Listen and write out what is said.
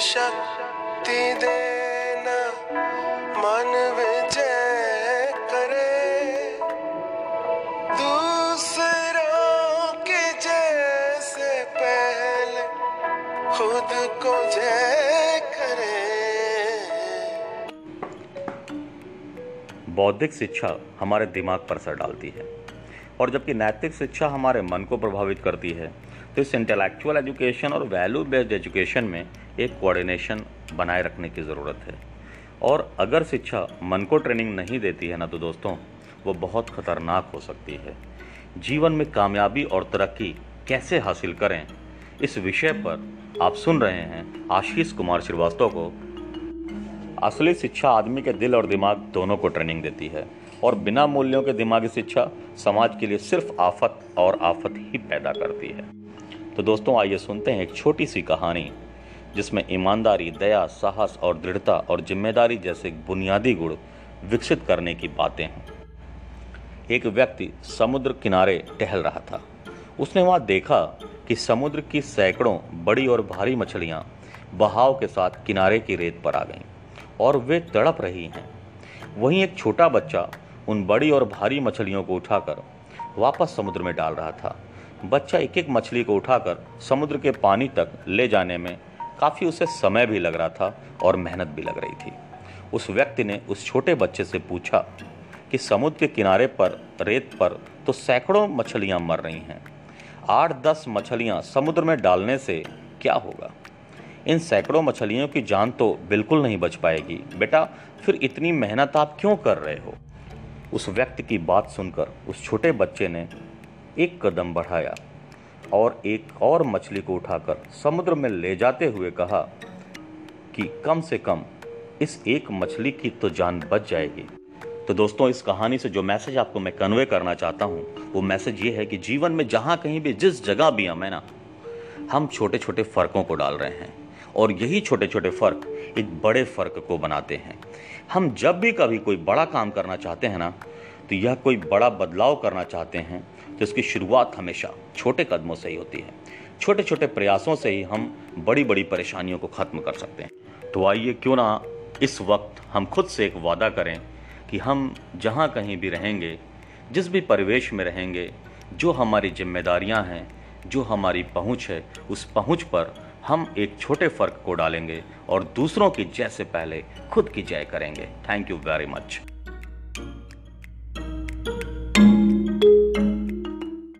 शक्ति देना, मन विजय करे। दूसरों के जैसे पहले खुद को जय करे। बौद्धिक शिक्षा हमारे दिमाग पर असर डालती है। और जबकि नैतिक शिक्षा हमारे मन को प्रभावित करती है। तो इस इंटेलेक्चुअल एजुकेशन और वैल्यू बेस्ड एजुकेशन में एक कोऑर्डिनेशन बनाए रखने की ज़रूरत है। और अगर शिक्षा मन को ट्रेनिंग नहीं देती है ना तो दोस्तों, वो बहुत खतरनाक हो सकती है। जीवन में कामयाबी और तरक्की कैसे हासिल करें, इस विषय पर आप सुन रहे हैं आशीष कुमार श्रीवास्तव को। असली शिक्षा आदमी के दिल और दिमाग दोनों को ट्रेनिंग देती है। और बिना मूल्यों के दिमागी शिक्षा समाज के लिए सिर्फ़ आफत और आफत ही पैदा करती है। तो दोस्तों, आइए सुनते हैं एक छोटी सी कहानी, जिसमें ईमानदारी, दया, साहस और दृढ़ता और ज़िम्मेदारी जैसे बुनियादी गुण विकसित करने की बातें हैं। एक व्यक्ति समुद्र किनारे टहल रहा था। उसने वहाँ देखा कि समुद्र की सैकड़ों बड़ी और भारी मछलियाँ बहाव के साथ किनारे की रेत पर आ गईं और वे तड़प रही हैं। वहीं एक छोटा बच्चा उन बड़ी और भारी मछलियों को उठाकर वापस समुद्र में डाल रहा था। बच्चा एक एक मछली को उठाकर समुद्र के पानी तक ले जाने में काफ़ी उसे समय भी लग रहा था और मेहनत भी लग रही थी। उस व्यक्ति ने उस छोटे बच्चे से पूछा कि समुद्र के किनारे पर, रेत पर तो सैकड़ों मछलियाँ मर रही हैं। आठ दस मछलियाँ समुद्र में डालने से क्या होगा? इन सैकड़ों मछलियों की जान तो बिल्कुल नहीं बच पाएगी। बेटा, फिर इतनी मेहनत आप क्यों कर रहे हो? उस व्यक्ति की बात सुनकर उस छोटे बच्चे ने एक कदम बढ़ाया और एक और मछली को उठाकर समुद्र में ले जाते हुए कहा कि कम से कम इस एक मछली की तो जान बच जाएगी। तो दोस्तों, इस कहानी से जो मैसेज आपको मैं कन्वे करना चाहता हूँ, वो मैसेज ये है कि जीवन में जहाँ कहीं भी, जिस जगह भी हम है ना, हम छोटे छोटे फ़र्कों को डाल रहे हैं। और यही छोटे छोटे फ़र्क एक बड़े फ़र्क को बनाते हैं। हम जब भी कभी कोई बड़ा काम करना चाहते हैं ना तो यह कोई बड़ा बदलाव करना चाहते हैं तो इसकी शुरुआत हमेशा छोटे कदमों से ही होती है। छोटे छोटे प्रयासों से ही हम बड़ी बड़ी परेशानियों को ख़त्म कर सकते हैं। तो आइए क्यों ना इस वक्त हम खुद से एक वादा करें कि हम जहाँ कहीं भी रहेंगे, जिस भी परिवेश में रहेंगे, जो हमारी जिम्मेदारियाँ हैं, जो हमारी पहुँच है, उस पहुँच पर हम एक छोटे फ़र्क को डालेंगे और दूसरों की जय से पहले खुद की जय करेंगे। Thank you very much